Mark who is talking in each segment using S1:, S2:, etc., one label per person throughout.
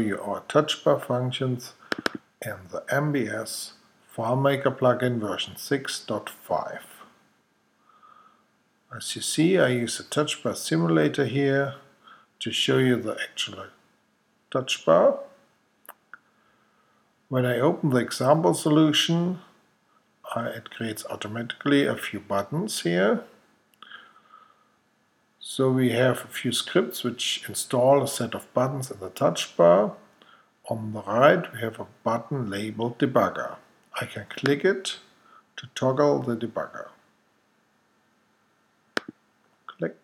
S1: you our touchbar functions in the MBS FileMaker plugin version 6.5. As you see, I use a touchbar simulator here to show you the actual touchbar. When I open the example solution, uh, it creates automatically a few buttons here. So we have a few scripts which install a set of buttons in the touch bar. On the right we have a button labeled debugger. I can click it to toggle the debugger. Click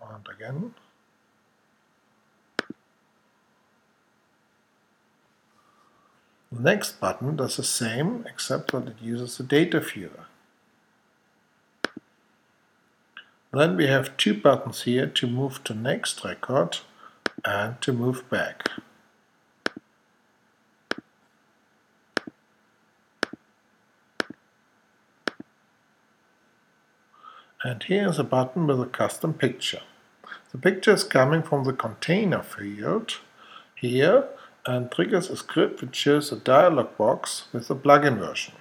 S1: and again. The next button does the same except that it uses the data viewer. Then we have two buttons here to move to next record and to move back. And here is a button with a custom picture. The picture is coming from the container field here and triggers a script which shows a dialog box with the plugin version.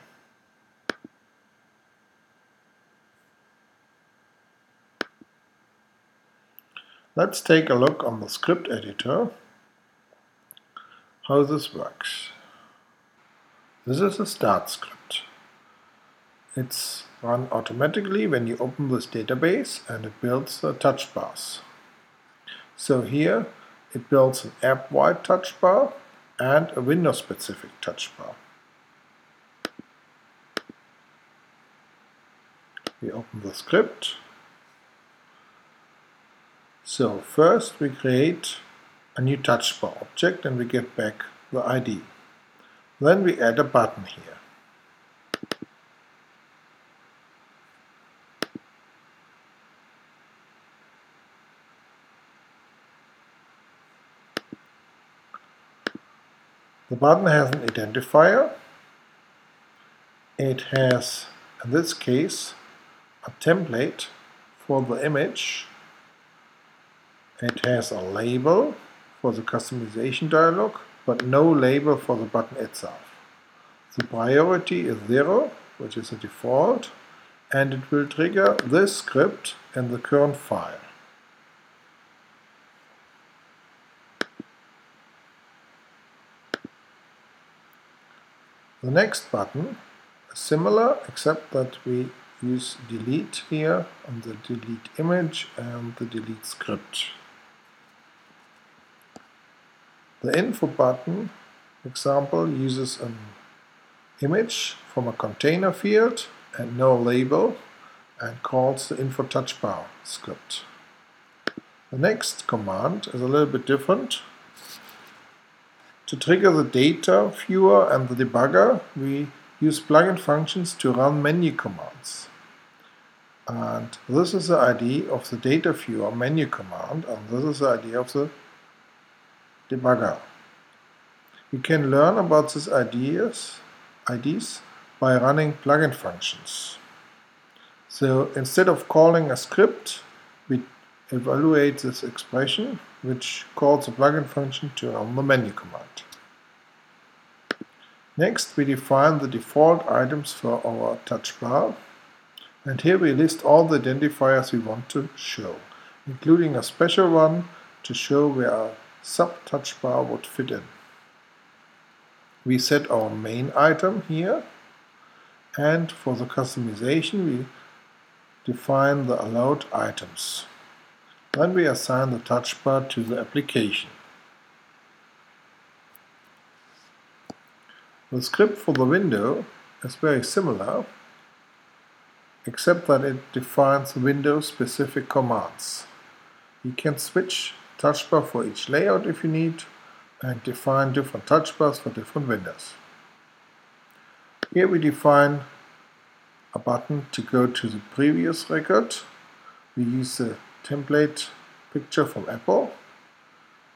S1: Let's take a look on the script editor how this works. This is a start script. It's run automatically when you open this database and it builds a touch bars. So here it builds an app-wide touch bar and a Windows-specific touch bar. We open the script so first we create a new touchbar object and we get back the ID. Then we add a button here. The button has an identifier. It has, in this case, a template for the image it has a label for the customization dialog, but no label for the button itself. The priority is 0, which is the default, and it will trigger this script in the current file. The next button is similar, except that we use delete here on the delete image and the delete script. The info button example uses an image from a container field and no label and calls the info touch bar script. The next command is a little bit different. To trigger the data viewer and the debugger, we use plugin functions to run menu commands. And this is the ID of the data viewer menu command, and this is the ID of the debugger. We can learn about these ideas, IDs by running plugin functions. So instead of calling a script, we evaluate this expression, which calls a plugin function to run the menu command. Next, we define the default items for our touch bar, and here we list all the identifiers we want to show, including a special one to show where sub-touch bar would fit in. We set our main item here and for the customization we define the allowed items. Then we assign the touch bar to the application. The script for the window is very similar except that it defines window-specific commands. You can switch touch bar for each layout if you need and define different touch bars for different windows. Here we define a button to go to the previous record. We use the template picture from Apple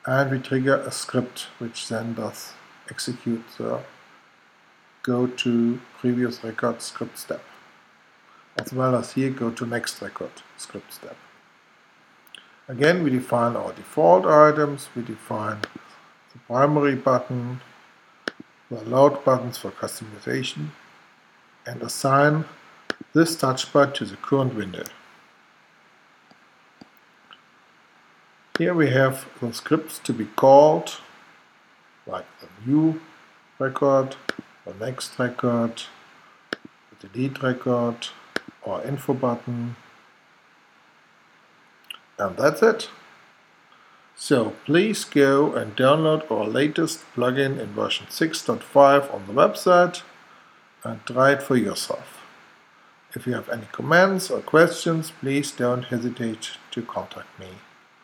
S1: and we trigger a script which then does execute the go to previous record script step as well as here go to next record script step. Again, we define our default items, we define the primary button, the load buttons for customization, and assign this touchpad to the current window. Here we have the scripts to be called, like the new record, the next record, the delete record, or info button, and that's it. So please go and download our latest plugin in version 6.5 on the website and try it for yourself. If you have any comments or questions, please don't hesitate to contact me.